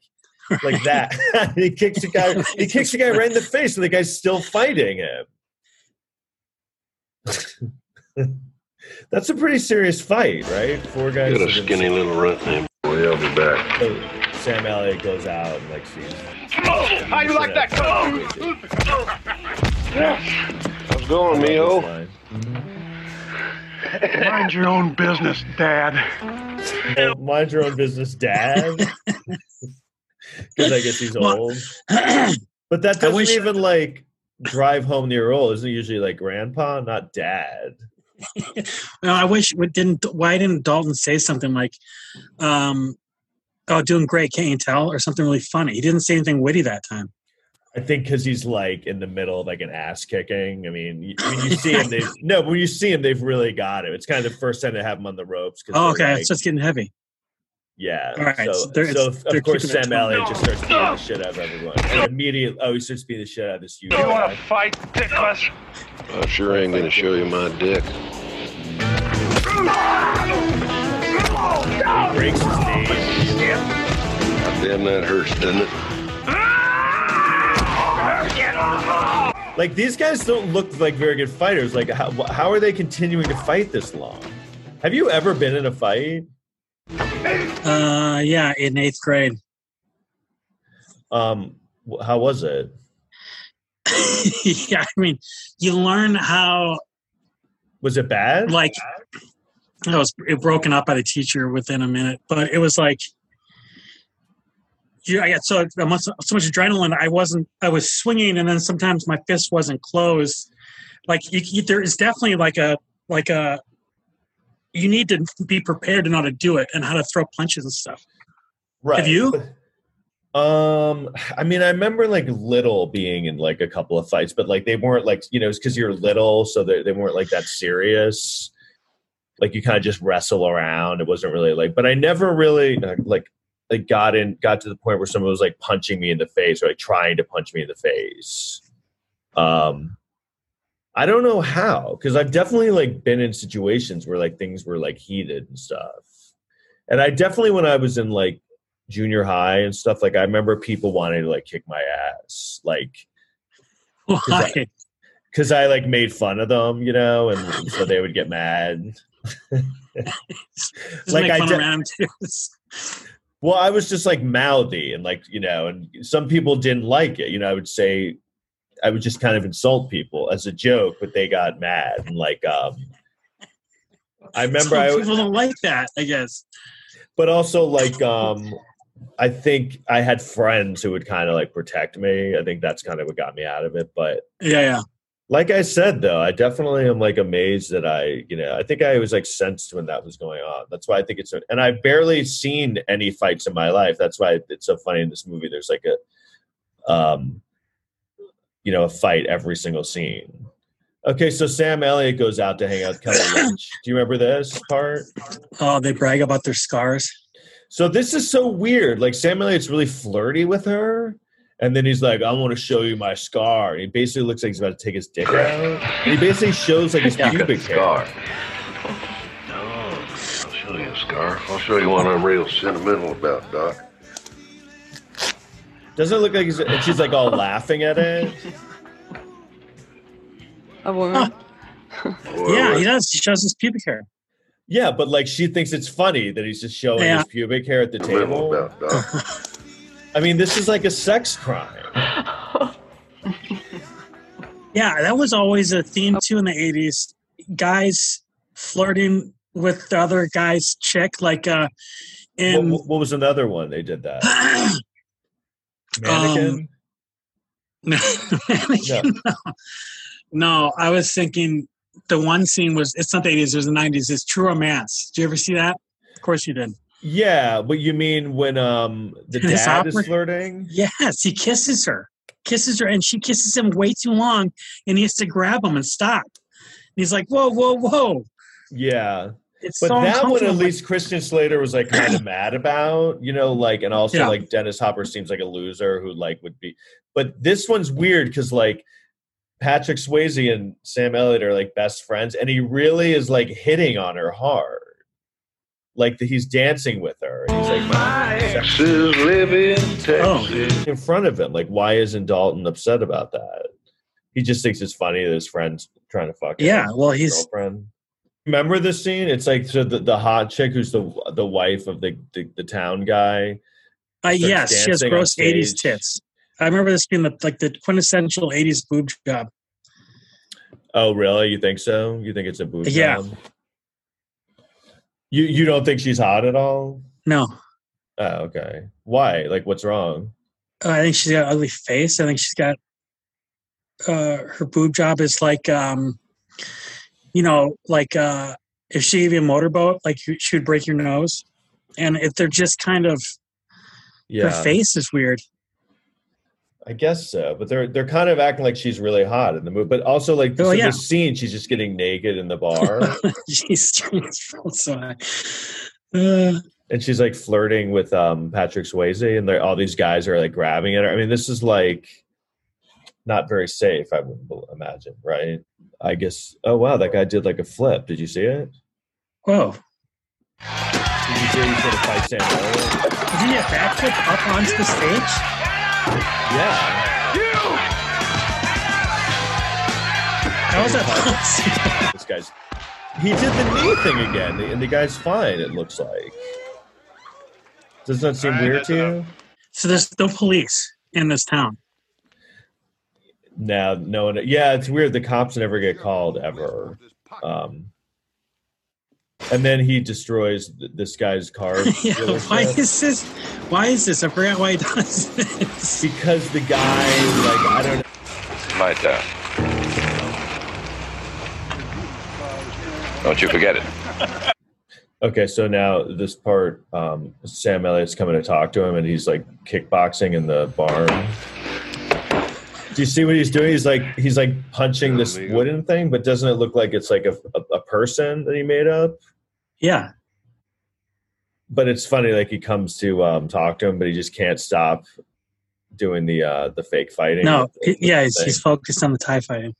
like that. he kicks the guy. He kicks the guy right in the face, and the guy's still fighting him. That's a pretty serious fight, right? Four guys. Got a have been- skinny little runt named Boy, I'll be back. So Sam Elliott goes out and like sees. Oh, how you like that? Come How's it going, mijo? Fine. Mind your own business, Dad. Oh, mind your own business, Dad. Because I guess he's old. But that doesn't wish- even like drive home the role. Isn't it usually like grandpa, not dad? No, I wish. What didn't? Why didn't Dalton say something like, um, "Oh, doing great, can't you tell?" or something really funny? He didn't say anything witty that time. I think because he's like in the middle of like an ass kicking. I mean, when you see him, they no, but when you see him, they've really got him. It's kind of the first time to have him on the ropes. 'cause Oh, okay, like- it's just getting heavy. yeah. All right, so, so they're- so they're of course Sam tone. Elliott just starts beating the shit out of everyone. And immediately, oh, he starts beating the shit out of this huge. You want to fight, dickless? I sure I ain't gonna show you my dick. He breaks his knee. Damn, that hurts, doesn't it? Like these guys don't look like very good fighters. Like how how are they continuing to fight this long? Have you ever been in a fight? Uh, yeah, in eighth grade. Um, how was it? yeah, I mean, you learn how Was it bad? like I was broken up by the teacher within a minute, but it was like you, I got so much so much adrenaline. I wasn't. I was swinging, and then sometimes my fist wasn't closed. Like you, you, there is definitely like a like a. You need to be prepared to know how to do it and how to throw punches and stuff. Right. Have you? Um, I mean, I remember like little being in like a couple of fights, but like they weren't like you know, it's because you're little, so they they weren't like that serious. Like you kind of just wrestle around. It wasn't really like, but I never really like like got in got to the point where someone was like punching me in the face or like trying to punch me in the face. Um, I don't know how because I've definitely like been in situations where like things were like heated and stuff, and I definitely when I was in like junior high and stuff like I remember people wanting to like kick my ass like because I like made fun of them, you know, and so they would get mad. Like I fun de- of random dudes. Well, I was just like mouthy and like, you know, and some people didn't like it. You know, I would say I would just kind of insult people as a joke, but they got mad and like um I remember Some I people don't like that. I guess. but also like um I think I had friends who would kind of like protect me. I think that's kind of what got me out of it. But Yeah, yeah. like I said though, I definitely am like amazed that I, you know, I think I was like sensed when that was going on. That's why I think it's and I've barely seen any fights in my life. That's why it's so funny in this movie. There's like a um you know, a fight every single scene. Okay, so Sam Elliott goes out to hang out with Kelly Lynch. Do you remember this part? Oh, they brag about their scars. So this is so weird. Like Sam Elliott's really flirty with her, and then he's like, "I want to show you my scar." And he basically looks like he's about to take his dick out. And he basically shows like his You got pubic the hair. scar. No, I'll show you a scar. I'll show you one I'm real sentimental about, Doc. Doesn't it look like he's? And she's like all laughing at it. A woman. Yeah, he does. He shows his pubic hair. Yeah, but like she thinks it's funny that he's just showing Yeah. his pubic hair at the table. I mean, this is like a sex crime. Yeah, that was always a theme too in the eighties. Guys flirting with the other guy's chick, like uh What, in what- what was another one they did that? Mannequin. no, no. no, I was thinking the one scene was it's not the eighties, it was the nineties, it's true romance. Did you ever see that? Of course you did. yeah, but you mean when um the dad is flirting? Yes, he kisses her. Kisses her and she kisses him way too long and he has to grab him and stop. And he's like, Whoa, whoa, whoa. Yeah. It's but so that one at least Christian Slater was like kind of mad about, you know, like and also Yeah. like Dennis Hopper seems like a loser who like would be but this one's weird because like Patrick Swayze and Sam Elliott are like best friends and he really is like hitting on her hard. Like the, he's dancing with her he's like Texas, live in Texas. in front of him. Like why isn't Dalton upset about that? He just thinks it's funny that his friend's trying to fuck him. Yeah, well, he's- girlfriend. Remember this scene? It's like so the, the hot chick who's the the wife of the the, the town guy. Uh, yes, she has gross '80s tits. I remember this being the, like the quintessential '80s boob job. Oh, really? You think so? You think it's a boob job? Yeah. job? You you don't think she's hot at all? No, Oh, okay. Why? Like, what's wrong? uh, I think she's got an ugly face. I think she's got uh, her boob job is like, um, you know, like uh, if she gave you a motorboat, like she would break your nose, and if they're just kind of Yeah, her face is weird. I guess so, but they're they're kind of acting like she's really hot in the movie, but also like Oh, yeah. this scene, she's just getting naked in the bar, She's so. Uh, and she's like flirting with um Patrick Swayze, and all these guys are like grabbing at her. I mean, this is like not very safe. I would imagine, right? I guess. Oh wow, that guy did like a flip. Did you see it? whoa. Did you see he sort of fight Sam Did he get backflip up onto the stage? Yeah. How was that? this guy's he did the knee thing again, and the guy's fine. It looks like. Does that seem All right, weird to you? so there's no police in this town. No, no one. Yeah, it's weird. The cops never get called ever. Um, and then he destroys th- this guy's car. yeah, dealership why is this? Why is this? I forgot why he does this. because the guy, like, I don't know. This my town. Don't you forget it. Okay, so now this part, um, Sam Elliott's coming to talk to him, and he's like kickboxing in the barn. Do you see what he's doing? He's like he's like punching this wooden thing, but doesn't it look like it's like a, a, a person that he made up? Yeah, But it's funny, like he comes to um, talk to him, but he just can't stop doing the uh, the fake fighting. no, he- yeah, he's, he's focused on the Thai fighting.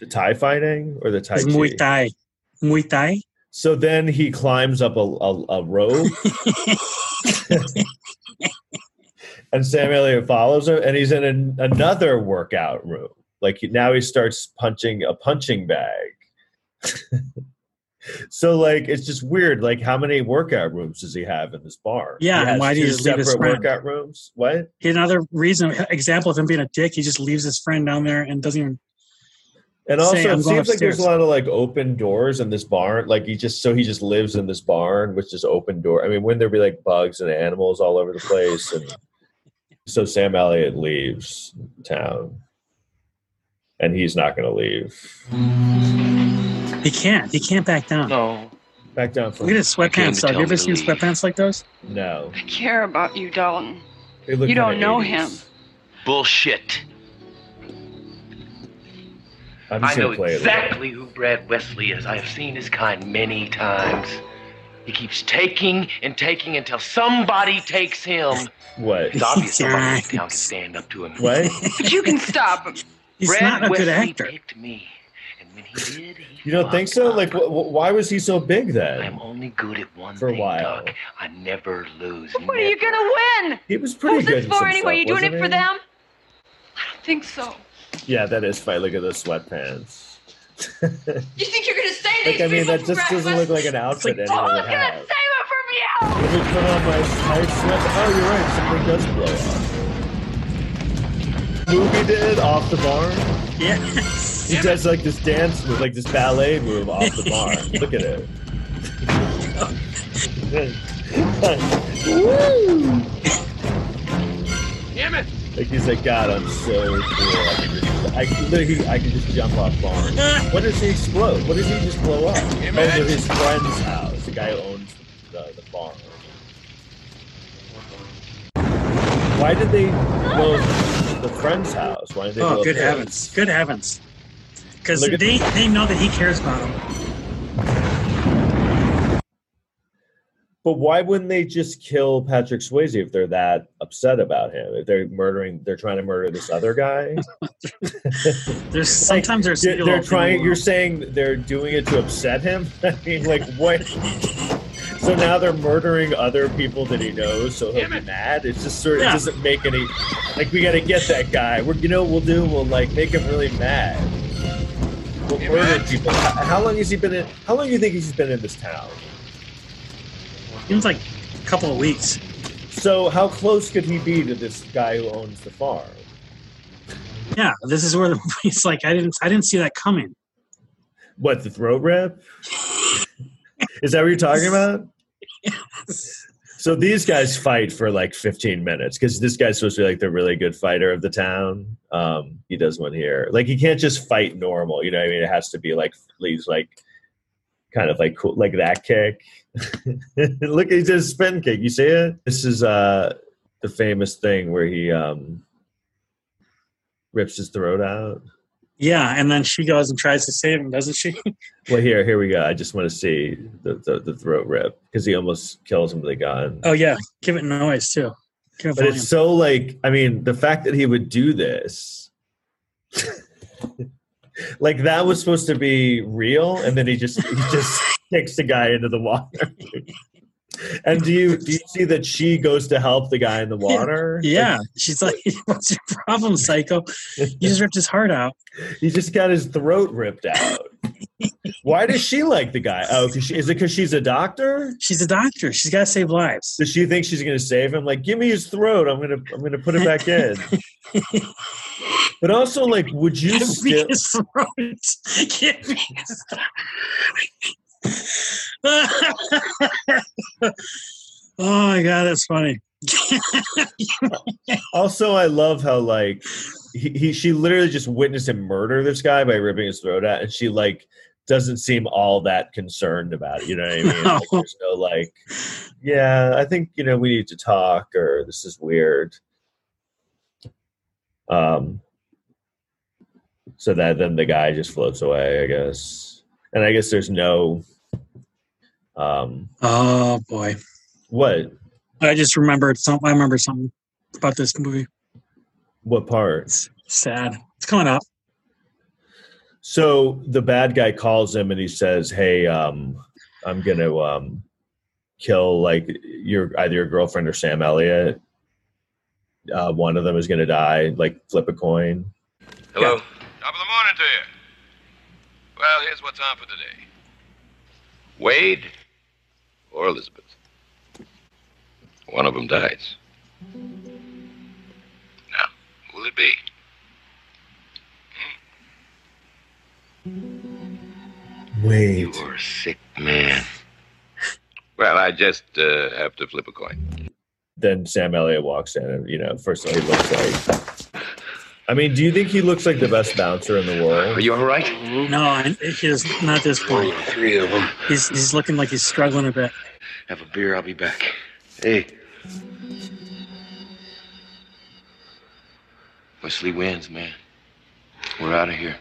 the Thai fighting or the Tai It's Muay Thai. Muay Thai. So then he climbs up a, a, a rope, and Sam Elliott follows him, and he's in an, another workout room. Like he, now he starts punching a punching bag. so like it's just weird. Like how many workout rooms does he have in this bar? Yeah, and why do you two just leave his separate friend? workout rooms? What? Another reason, example of him being a dick, he just leaves his friend down there and doesn't even. And also, I'm it seems like there's a lot of like open doors in this barn. Like he just so he just lives in this barn, which is open door. I mean, wouldn't there be like bugs and animals all over the place? And so Sam Elliott leaves town, and he's not going to leave. He can't. He can't back down. No. Back down from Look at his sweatpants. Though. Have you ever seen sweatpants like those? no. I care about you, Dalton. You don't know 80s. him. Bullshit. I'm I know gonna it. exactly who Brad Wesley is. I have seen his kind many times. He keeps taking and taking until somebody takes him. What? It's obvious somebody in town can stand up to him. What? But you can stop him. He's Brad not a good Wesley actor. picked me, and when he did, he You don't think so? fucked Like, wh- wh- why was he so big then? I'm only good at one For a thing, while. Doc. I never lose. What are you gonna win? He was pretty Who's good. this for anyway? stuff, You doing it wasn't for he? them? I don't think so. Yeah, that is fine. Look at those sweatpants. You think you're gonna say like, these I mean, that just Brad doesn't look like an outfit Who's anyone would gonna have. save it from you? Let me put on my tight sweat. Oh, you're right. Something does blow up. Movie did off the barn. Yes. He does like this dance move, like this ballet move off the bar. Look at it. Woo! Damn it! Like he's like, God, I'm so cool. I can just, I literally, I can just jump off barn. What does he explode? What does he just blow up? Oh, man. to his friend's house, the guy who owns the, the farm. Why did they blow the friend's house? Why did they Oh, up good heavens! Good heavens! Because Look at they they know that he cares about them. But why wouldn't they just kill Patrick Swayze if they're that upset about him? If they're murdering, they're trying to murder this other guy. There's sometimes there's they're, they're trying. You're saying they're doing it to upset him? I mean, like what? So now they're murdering other people that he knows, so he'll be mad. It's just sort of Yeah. it doesn't make any. Like we got to get that guy. We're you know what we'll do. We'll like make him really mad. We'll Hey, murder man. people. How, how long has he been in? How long do you think he's been in this town? Seems like a couple of weeks. So how close could he be to this guy who owns the farm? Yeah, this is where the movie's like I didn't I didn't see that coming. What the throat rip? Is that what you're talking about? So these guys fight for like 15 minutes because this guy's supposed to be like the really good fighter of the town. Um, he does one here. Like he can't just fight normal, you know. what I mean, it has to be like he's like kind of like cool, like that kick. Look, he did a spin kick. You see it? This is uh the famous thing where he um rips his throat out. Yeah, and then she goes and tries to save him, doesn't she? Well, here, here we go. I just want to see the the, the throat rip because he almost kills him with a gun. oh yeah, give it noise too. Give but volume. it's so like I mean, the fact that he would do this, like that was supposed to be real, and then he just he just kicks the guy into the water. And do you do you see that she goes to help the guy in the water? yeah, she's like, "What's your problem, psycho? You just ripped his heart out." He just got his throat ripped out. Why does she like the guy? Oh, she, is it because she's a doctor? She's a doctor. She's got to save lives. Does she think she's going to save him? Like, give me his throat. I'm gonna I'm gonna put it back in. but also, like, would you Give me his throat. Give me his throat. oh my god, that's funny. Also, I love how like he, he she literally just witnessed him murder this guy by ripping his throat out, and she like doesn't seem all that concerned about it. You know what I mean? Like, there's no like, yeah, I think you know we need to talk, or this is weird. Um. So that then the guy just floats away, I guess, and I guess there's no. Um. Oh boy, What? I just remembered something. I remember something about this movie. What part? It's sad. It's coming up. So the bad guy calls him and he says, "Hey, um, I'm gonna um, kill like your either your girlfriend or Sam Elliott. Uh, one of them is gonna die. Like flip a coin." Hello? Top of the morning to you. Well, here's what's on for today Wade or Elizabeth. One of them dies. Now, who will it be? Wait. You're a sick man. Well, I just uh, have to flip a coin. Then Sam Elliott walks in, and you know, first of all, he looks like. I mean, do you think he looks like the best bouncer in the world? Are you all right? No, I- he is not this point. Three of them. He's he's looking like he's struggling a bit. Have a beer, I'll be back. Hey. Wesley wins, man. We're out of here.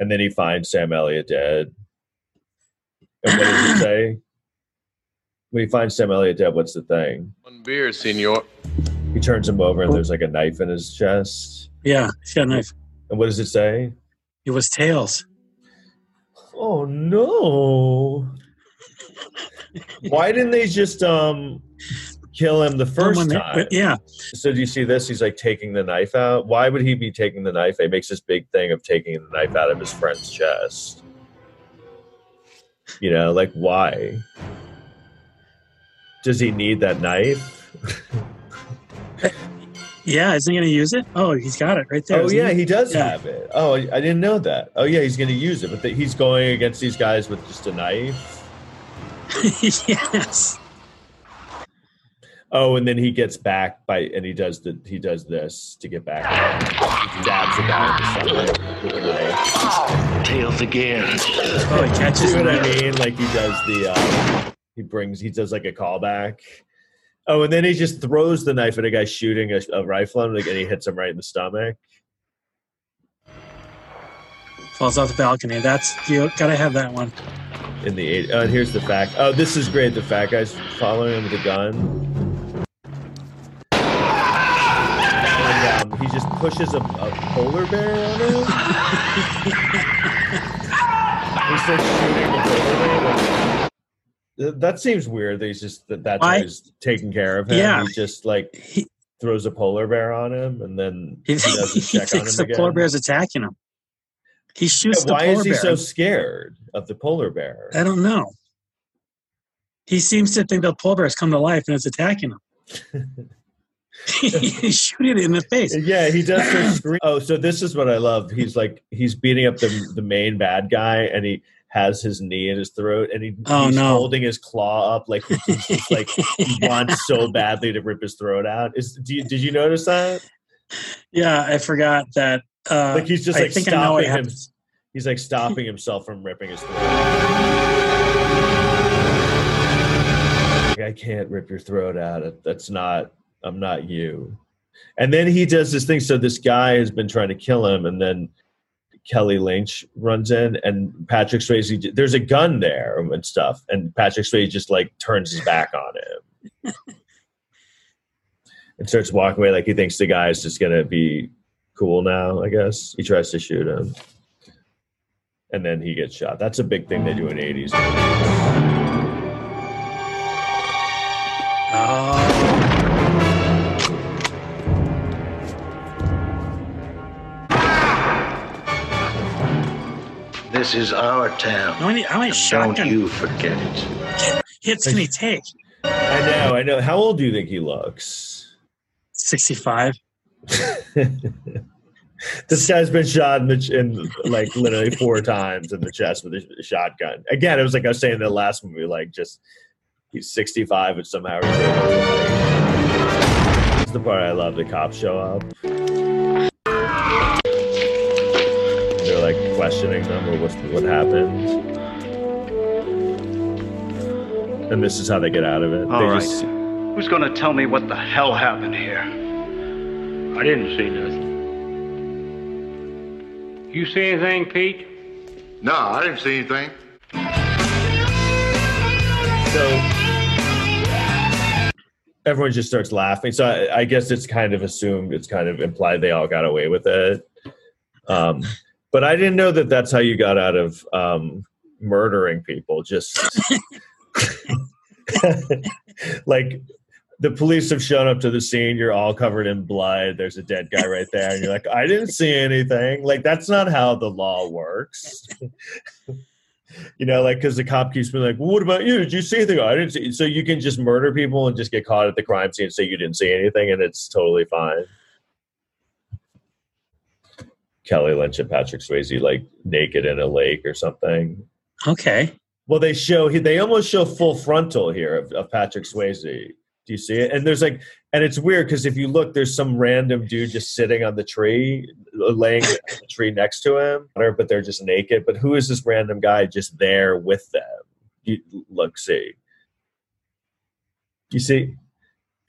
And then he finds Sam Elliott dead. And what does he say? When he finds Sam Elliott dead, what's the thing? One beer, senor. He turns him over, and there's like a knife in his chest. Yeah, he's got a knife. And what does it say? It was tails. Oh no! Why didn't they just um kill him the first Someone- time? yeah. So do you see this? He's like taking the knife out. Why would he be taking the knife? He makes this big thing of taking the knife out of his friend's chest. You know, like why? Does he need that knife? Yeah, isn't he going to use it? Oh, he's got it right there. oh yeah, he does Yeah. have it. Oh, I I didn't know that. Oh yeah, he's going to use it, but th- he's going against these guys with just a knife. yes. Oh, and then he gets back by and he does the he does this to get back. He stabs the guy in the stomach with a knife. Tails again. Oh, he catches See him. what I mean? Like he does the uh, he brings he does like a callback. Oh, and then he just throws the knife at a guy shooting a, a rifle and, like, and he hits him right in the stomach. Falls off the balcony. That's you got to have that one. in the eight. Oh, and here's the fact. Oh, this is great. The fat guy's following him with a gun. And um, he just pushes a, a polar bear on him. he starts shooting the polar bear. That seems weird. That he's just that that's he's taking care of him. Yeah. He just like he, throws a polar bear on him, and then he He, doesn't he check on him the again. polar bear's attacking him. He Yeah, shoots the why polar is he bear. so scared of the polar bear? I don't know. He seems to think the polar bear's come to life and it's attacking him. He's shooting it in the face. Yeah, he does scream. Oh, so this is what I love. He's like he's beating up the the main bad guy, and he has his knee in his throat, and he, Oh, he's no. holding his claw up like he's just like he wants so badly to rip his throat out. Is do you, did you notice that? Yeah, I forgot that. Uh, Like he's just like stopping him. happens. He's like stopping himself from ripping his throat. Like, I can't rip your throat out. That's not I'm not you. And then he does this thing. So this guy has been trying to kill him, and then Kelly Lynch runs in, and Patrick Swayze. There's a gun there and stuff, and Patrick Swayze just like turns his back on him and starts walking away like he thinks the guy is just gonna be cool now. I guess he tries to shoot him, and then he gets shot. That's a big thing they do in '80s. This is our town. How many, how many and shotgun Don't you forget it. hits can he take? I know, I know. How old do you think he looks? 65. this guy's been shot in, the, ch- in like literally four times in the chest with a shotgun. Again, it was like I was saying in the last movie, like just he's 65 and somehow he's able to like. The part I love. The cops show up. Questioning them or what's what happened. And this is how they get out of it. All they right. just Who's gonna tell me what the hell happened here? I didn't see nothing. You see anything, Pete? No, I didn't see anything. So everyone just starts laughing. So I, I guess it's kind of assumed, it's kind of implied they all got away with it. Um, but I didn't know that that's how you got out of um, murdering people. Just like the police have shown up to the scene, you're all covered in blood. There's a dead guy right there, and you're like, I didn't see anything. Like that's not how the law works. you know, like because the cop keeps being like, well, "What about you? Did you see anything?" I didn't see. So you can just murder people and just get caught at the crime scene and say you didn't see anything, and it's totally fine. Kelly Lynch and Patrick Swayze like naked in a lake or something. Okay. Well, they show they almost show full frontal here of, of Patrick Swayze. Do you see it? And there's like, and it's weird because if you look, there's some random dude just sitting on the tree, laying on the tree next to him, but they're just naked. But who is this random guy just there with them? You look, see. Do you see?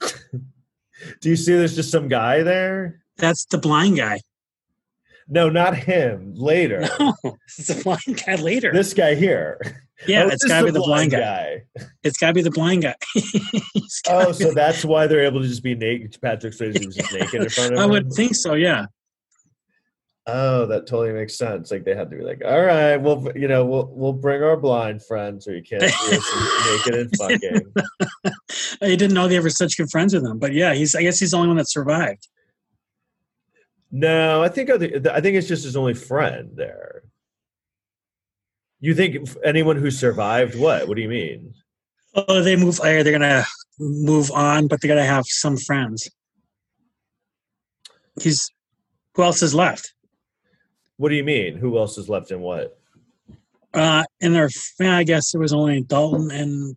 Do you see? There's just some guy there. That's the blind guy. No, not him. Later. No, it's the blind guy later. This guy here. yeah, Oh, it's this got to is be the blind guy. It's got to be the blind guy. Oh, so be- that's why they're able to just be naked. Patrick Swayze was just naked in front of I him. would think so. Yeah. Oh, that totally makes sense. Like they had to be like, all right, well, you know, we'll we'll bring our blind friend so you can't see us naked and fucking. I didn't know they were such good friends with him, but yeah, he's. I guess he's the only one that survived. No, I think I think I think it's just his only friend there. You think anyone who survived? What? What do you mean? Oh, they move. uh, They're gonna move on, but they're gonna have some friends. He's. Who else is left? What do you mean? Who else is left in what? Uh, in their, I guess it was only Dalton and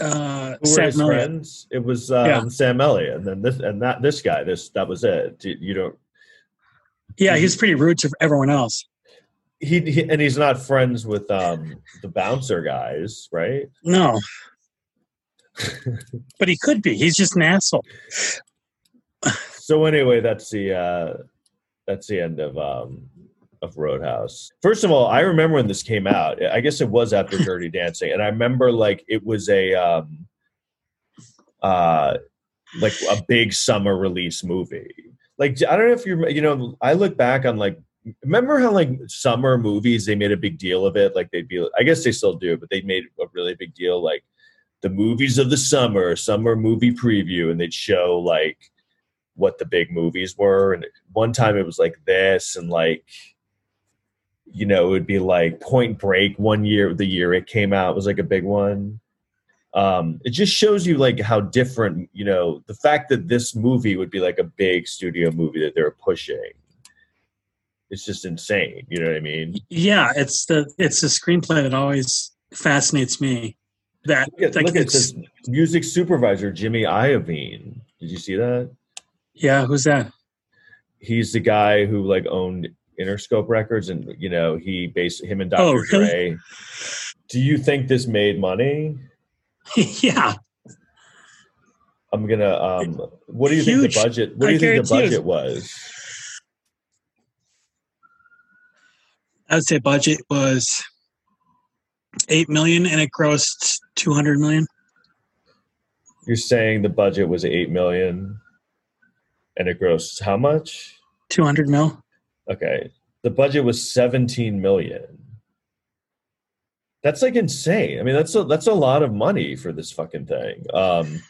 uh, Sam his Elliott. friends? It was um, Yeah. Sam Elliott, and then this and that this guy. This that was it. You- You don't. Yeah, he's pretty rude to everyone else. He, he and he's not friends with um the bouncer guys, right? No, but he could be. He's just an asshole. So anyway, that's the uh that's the end of um of Roadhouse. First of all, I remember when this came out. I guess it was after Dirty Dancing, and I remember like it was a um uh like a big summer release movie. Like I don't know if you're, you know I look back on like remember how like summer movies they made a big deal of it like they'd be I guess they still do but they made a really big deal like the movies of the summer summer movie preview and they'd show like what the big movies were and one time it was like this and like you know it would be like point break one year the year it came out was like a big one um it just shows you like how different you know the fact that this movie would be like a big studio movie that they're pushing it's just insane you know what i mean Yeah, it's the it's the screenplay that always fascinates me. That look at, like, look at this music supervisor jimmy iovine did you see that Yeah, who's that? he's the guy who like owned interscope records and you know he based him and dr Oh, really? dre do you think this made money yeah, I'm gonna. Um, what do you think the budget? What do I you think the guarantee you. budget was? I would say budget was eight million and it grossed two hundred million. You're saying the budget was eight million, and it grossed how much? Two hundred mil. Okay, the budget was 17 million. That's like insane. I mean, that's a that's a lot of money for this fucking thing. Um,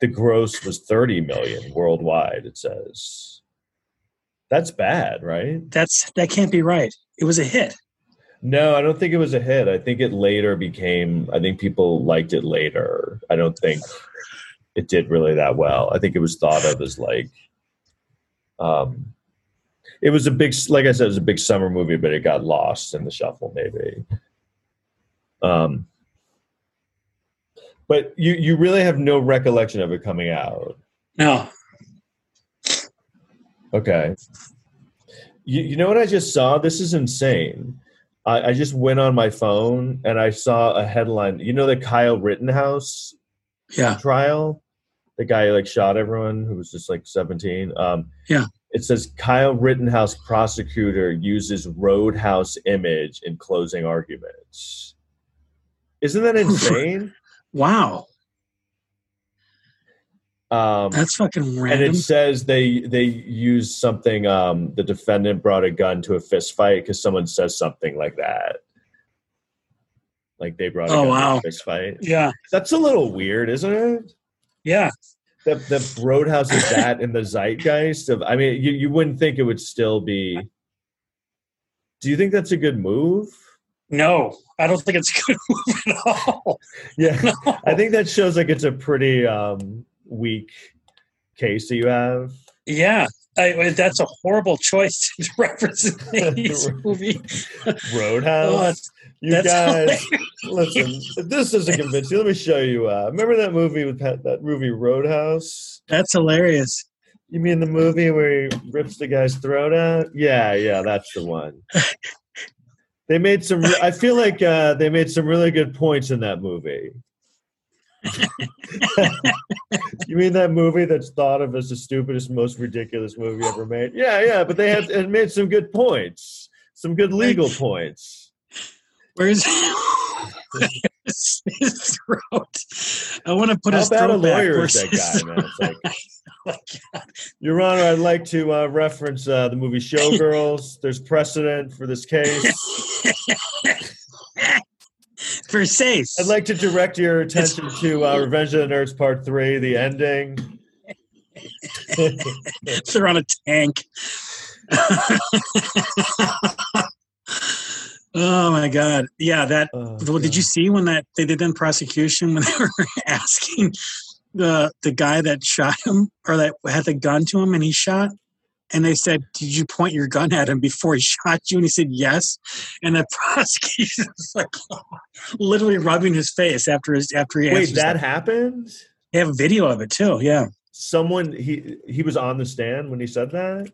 the gross was 30 million worldwide. It says that's bad, right? That's that can't be right. It was a hit. No, I don't think it was a hit. I think it later became. I think people liked it later. I don't think it did really that well. I think it was thought of as like, um, it was a big, like I said, it was a big summer movie, but it got lost in the shuffle, maybe. Um, but you you really have no recollection of it coming out. No. Okay. You, you know what I just saw? This is insane. I, I just went on my phone and I saw a headline. You know the Kyle Rittenhouse Yeah. trial? The guy who like shot everyone who was just like 17. Um, Yeah. It says Kyle Rittenhouse prosecutor uses Roadhouse image in closing arguments. Isn't that insane? Wow. Um, That's fucking random. and it says they they used something. Um, the defendant brought a gun to a fist fight because someone says something like that. Like they brought a Oh, gun to a fist fight. Yeah. That's a little weird, isn't it? Yeah. The the Roadhouse is that in the zeitgeist of. I mean, you you wouldn't think it would still be. Do you think that's a good move? No, I don't think it's a good move at all. Yeah, I think that shows like it's a pretty um, weak case that you have. Yeah. I, that's a horrible choice to reference in this movie. Roadhouse. Oh, you guys, listen. This doesn't convince you, let me show you. Uh, remember that movie with that, that movie Roadhouse? That's hilarious. You mean the movie where he rips the guy's throat out? Yeah, yeah, that's the one. They made some. I feel like uh, they made some really good points in that movie. you mean that movie that's thought of as the stupidest, most ridiculous movie ever made? Yeah, yeah, but they had it made some good points, some good legal points. Where's his throat? I want to put How his bad a throat back. lawyer is that guy, man? Like, Your Honor, I'd like to uh, reference uh, the movie Showgirls. There's precedent for this case. For safe. I'd like to direct your attention to uh, Revenge of the Nerds Part 3, the ending. They're on a tank. oh my god! Yeah, that. Oh, well, did you see when that they did in prosecution when they were asking the the guy that shot him or that had the gun to him and he shot? And they said, "Did you point your gun at him before he shot you?" And he said, "Yes." And the prosecution was like, literally rubbing his face after his after he Wait, answers that happened? They have a video of it too. Yeah. Someone he he was on the stand when he said that.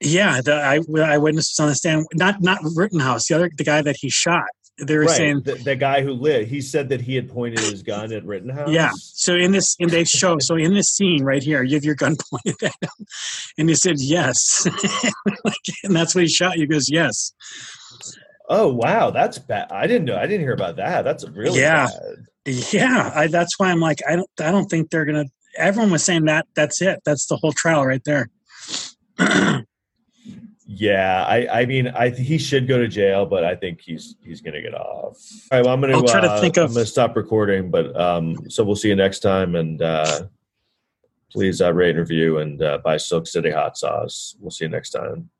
Yeah, the eye, eyewitness was on the stand. Not not Rittenhouse, the other the guy that he shot. They were right, saying, the, the guy who lit. He said that he had pointed his gun at Rittenhouse. yeah. So in this, and they show, so in this scene right here, you have your gun pointed at him, and he said yes, Like, and that's what he shot. You goes yes. Oh wow, that's bad. I didn't know. I didn't hear about that. That's really Yeah. bad. Yeah, I, that's why I'm like, I don't, I don't think they're gonna. Everyone was saying that. That's it. That's the whole trial right there. Yeah, I, I mean, I he should go to jail, but I think he's he's gonna get off. All right, well, I'm gonna I'll try to uh, think of- I'm gonna stop recording, but um, so we'll see you next time, and uh, please uh, rate and review and uh, buy Silk City hot sauce. We'll see you next time.